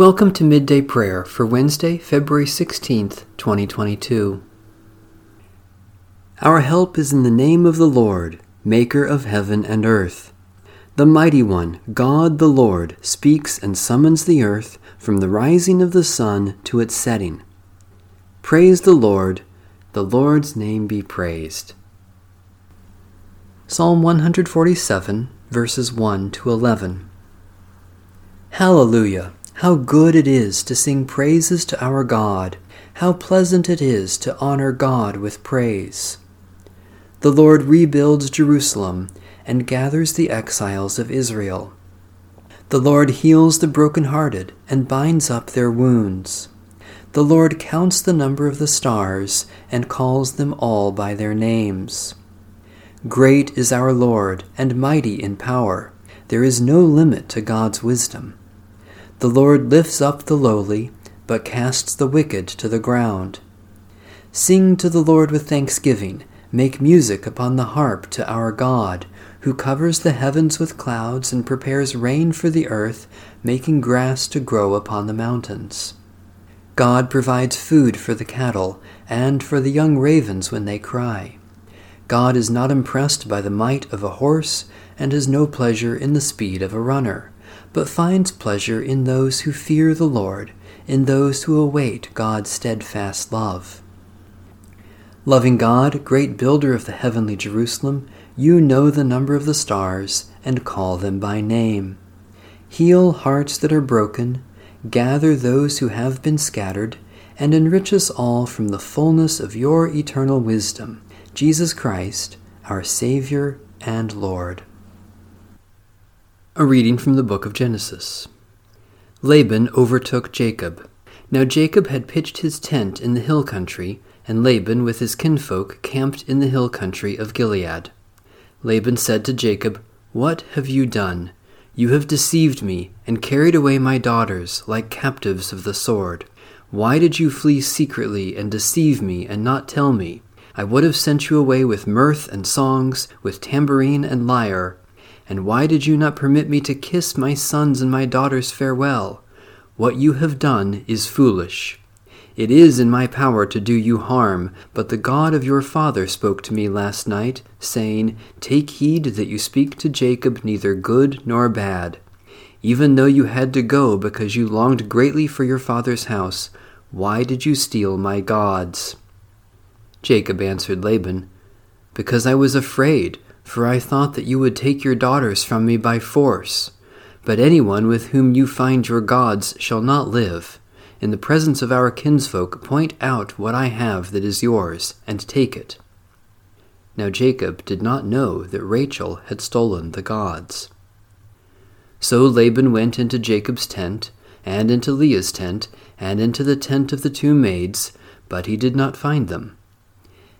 Welcome to Midday Prayer for Wednesday, February 16th, 2022. Our help is in the name of the Lord, Maker of heaven and earth. The Mighty One, God the Lord, speaks and summons the earth from the rising of the sun to its setting. Praise the Lord, the Lord's name be praised. Psalm 147, verses 1 to 11. Hallelujah! How good it is to sing praises to our God! How pleasant it is to honor God with praise! The Lord rebuilds Jerusalem and gathers the exiles of Israel. The Lord heals the broken-hearted and binds up their wounds. The Lord counts the number of the stars and calls them all by their names. Great is our Lord and mighty in power. There is no limit to God's wisdom. The Lord lifts up the lowly, but casts the wicked to the ground. Sing to the Lord with thanksgiving, make music upon the harp to our God, who covers the heavens with clouds and prepares rain for the earth, making grass to grow upon the mountains. God provides food for the cattle and for the young ravens when they cry. God is not impressed by the might of a horse and has no pleasure in the speed of a runner but finds pleasure in those who fear the Lord, in those who await God's steadfast love. Loving God, great builder of the heavenly Jerusalem, you know the number of the stars and call them by name. Heal hearts that are broken, gather those who have been scattered, and enrich us all from the fullness of your eternal wisdom, Jesus Christ, our Savior and Lord. A reading from the book of Genesis. Laban overtook Jacob. Now Jacob had pitched his tent in the hill country, and Laban with his kinfolk camped in the hill country of Gilead. Laban said to Jacob, What have you done? You have deceived me, and carried away my daughters like captives of the sword. Why did you flee secretly and deceive me and not tell me? I would have sent you away with mirth and songs, with tambourine and lyre and why did you not permit me to kiss my sons and my daughters farewell? What you have done is foolish. It is in my power to do you harm, but the God of your father spoke to me last night, saying, Take heed that you speak to Jacob neither good nor bad. Even though you had to go because you longed greatly for your father's house, why did you steal my gods? Jacob answered Laban, Because I was afraid for I thought that you would take your daughters from me by force. But anyone with whom you find your gods shall not live. In the presence of our kinsfolk, point out what I have that is yours, and take it. Now Jacob did not know that Rachel had stolen the gods. So Laban went into Jacob's tent, and into Leah's tent, and into the tent of the two maids, but he did not find them.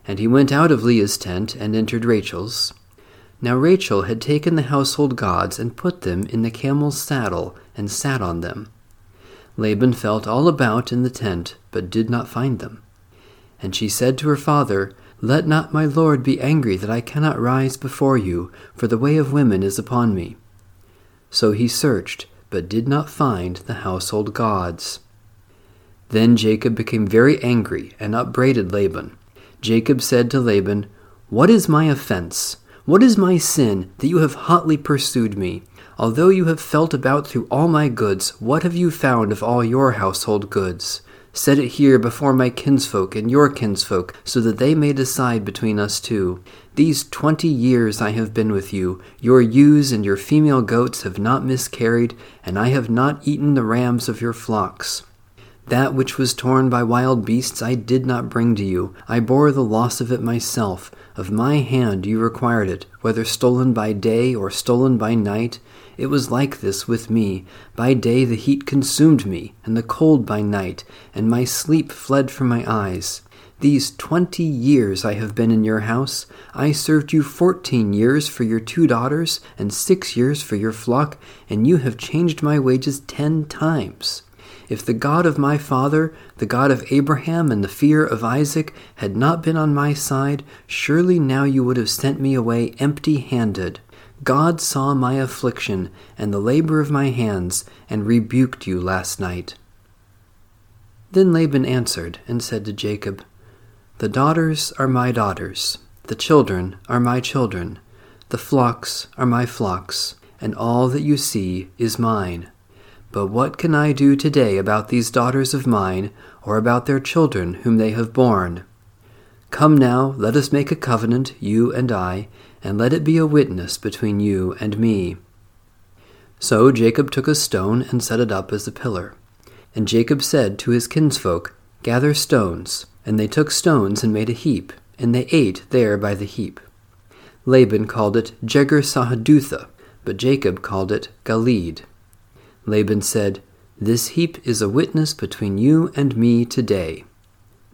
And he went out of Leah's tent and entered Rachel's. Now Rachel had taken the household gods and put them in the camel's saddle and sat on them. Laban felt all about in the tent, but did not find them. And she said to her father, Let not my lord be angry that I cannot rise before you, for the way of women is upon me. So he searched, but did not find the household gods. Then Jacob became very angry and upbraided Laban. Jacob said to Laban, What is my offense? What is my sin that you have hotly pursued me? Although you have felt about through all my goods, what have you found of all your household goods? Set it here before my kinsfolk and your kinsfolk, so that they may decide between us two. These twenty years I have been with you. Your ewes and your female goats have not miscarried, and I have not eaten the rams of your flocks. That which was torn by wild beasts I did not bring to you. I bore the loss of it myself. Of my hand you required it, whether stolen by day or stolen by night. It was like this with me. By day the heat consumed me, and the cold by night, and my sleep fled from my eyes. These twenty years I have been in your house. I served you fourteen years for your two daughters, and six years for your flock, and you have changed my wages ten times. If the God of my father, the God of Abraham and the fear of Isaac, had not been on my side, surely now you would have sent me away empty handed. God saw my affliction and the labor of my hands, and rebuked you last night. Then Laban answered and said to Jacob, The daughters are my daughters, the children are my children, the flocks are my flocks, and all that you see is mine. But what can I do today about these daughters of mine, or about their children whom they have borne? Come now, let us make a covenant, you and I, and let it be a witness between you and me. So Jacob took a stone and set it up as a pillar. And Jacob said to his kinsfolk, Gather stones. And they took stones and made a heap, and they ate there by the heap. Laban called it Jegar Sahadutha, but Jacob called it Galeed. Laban said, This heap is a witness between you and me today.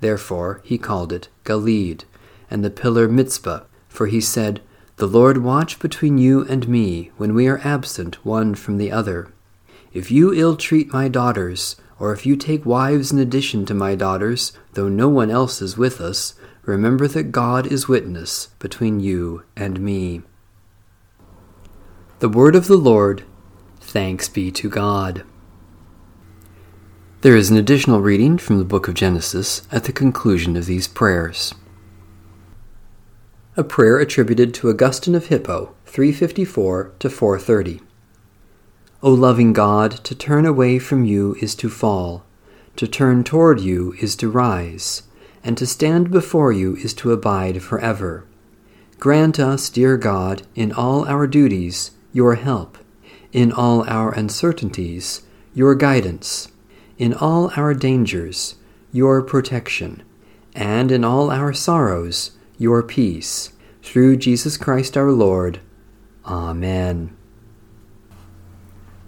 Therefore he called it Galeed, and the pillar Mizpah, for he said, The Lord watch between you and me when we are absent one from the other. If you ill treat my daughters, or if you take wives in addition to my daughters, though no one else is with us, remember that God is witness between you and me. The word of the Lord. Thanks be to God. There is an additional reading from the book of Genesis at the conclusion of these prayers. A prayer attributed to Augustine of Hippo, 354 to 430. O loving God, to turn away from you is to fall, to turn toward you is to rise, and to stand before you is to abide forever. Grant us, dear God, in all our duties, your help, in all our uncertainties, your guidance in all our dangers, your protection, and in all our sorrows, your peace, through Jesus Christ our Lord. Amen.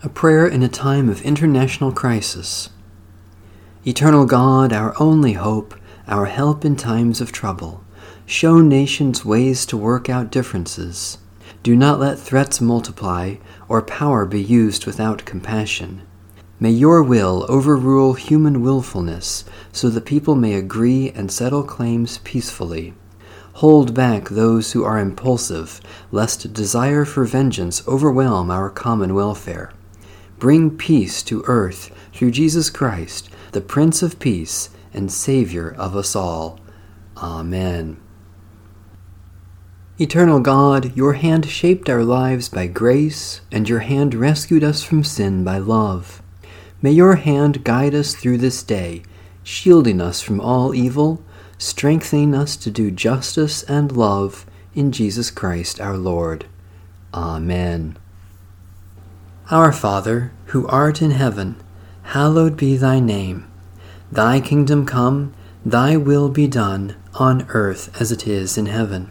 A prayer in a time of international crisis. Eternal God, our only hope, our help in times of trouble, show nations ways to work out differences. Do not let threats multiply or power be used without compassion. May your will overrule human willfulness, so the people may agree and settle claims peacefully. Hold back those who are impulsive, lest desire for vengeance overwhelm our common welfare. Bring peace to earth through Jesus Christ, the Prince of Peace and Savior of us all. Amen. Eternal God, your hand shaped our lives by grace, and your hand rescued us from sin by love. May your hand guide us through this day, shielding us from all evil, strengthening us to do justice and love in Jesus Christ our Lord. Amen. Our Father, who art in heaven, hallowed be thy name. Thy kingdom come, thy will be done, on earth as it is in heaven.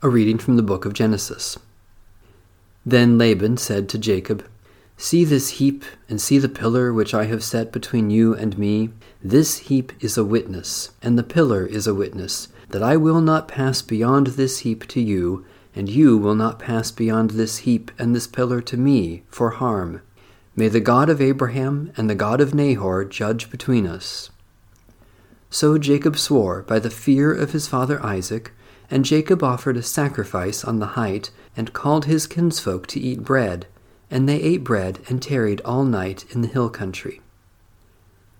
A reading from the book of Genesis. Then Laban said to Jacob, See this heap, and see the pillar which I have set between you and me. This heap is a witness, and the pillar is a witness, that I will not pass beyond this heap to you, and you will not pass beyond this heap and this pillar to me for harm. May the God of Abraham and the God of Nahor judge between us. So Jacob swore by the fear of his father Isaac, and Jacob offered a sacrifice on the height, and called his kinsfolk to eat bread and they ate bread and tarried all night in the hill country.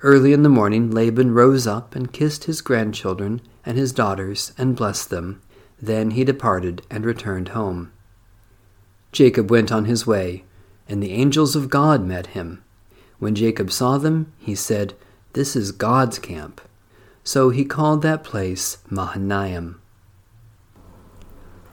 Early in the morning Laban rose up and kissed his grandchildren and his daughters and blessed them. Then he departed and returned home. Jacob went on his way, and the angels of God met him. When Jacob saw them, he said, This is God's camp. So he called that place Mahanaim.